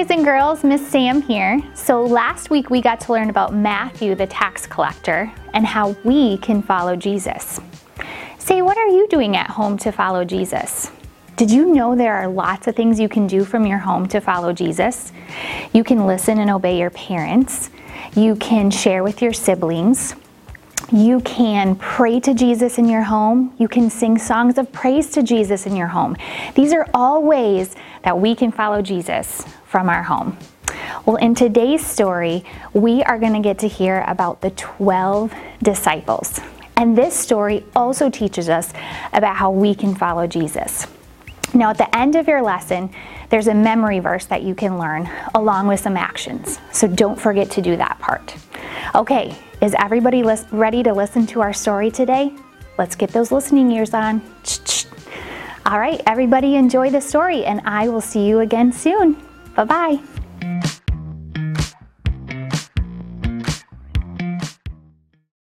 morning, girls. Miss Sam here. So, last week we got to learn about Matthew, the tax collector, and how we can follow Jesus. Say, what are you doing at home to follow Jesus? Did you know there are lots of things you can do from your home to follow Jesus? You can listen and obey your parents. You can share with your siblings. You can pray to Jesus in your home. You can sing songs of praise to Jesus in your home. These are all ways that we can follow Jesus from our home. Well, in today's story, we are going to get to hear about the 12 disciples. And this story also teaches us about how we can follow Jesus. Now, at the end of your lesson, there's a memory verse that you can learn along with some actions. So don't forget to do that part. Okay, is everybody ready to listen to our story today? Let's get those listening ears on. All right, everybody enjoy the story, and I will see you again soon. Bye bye.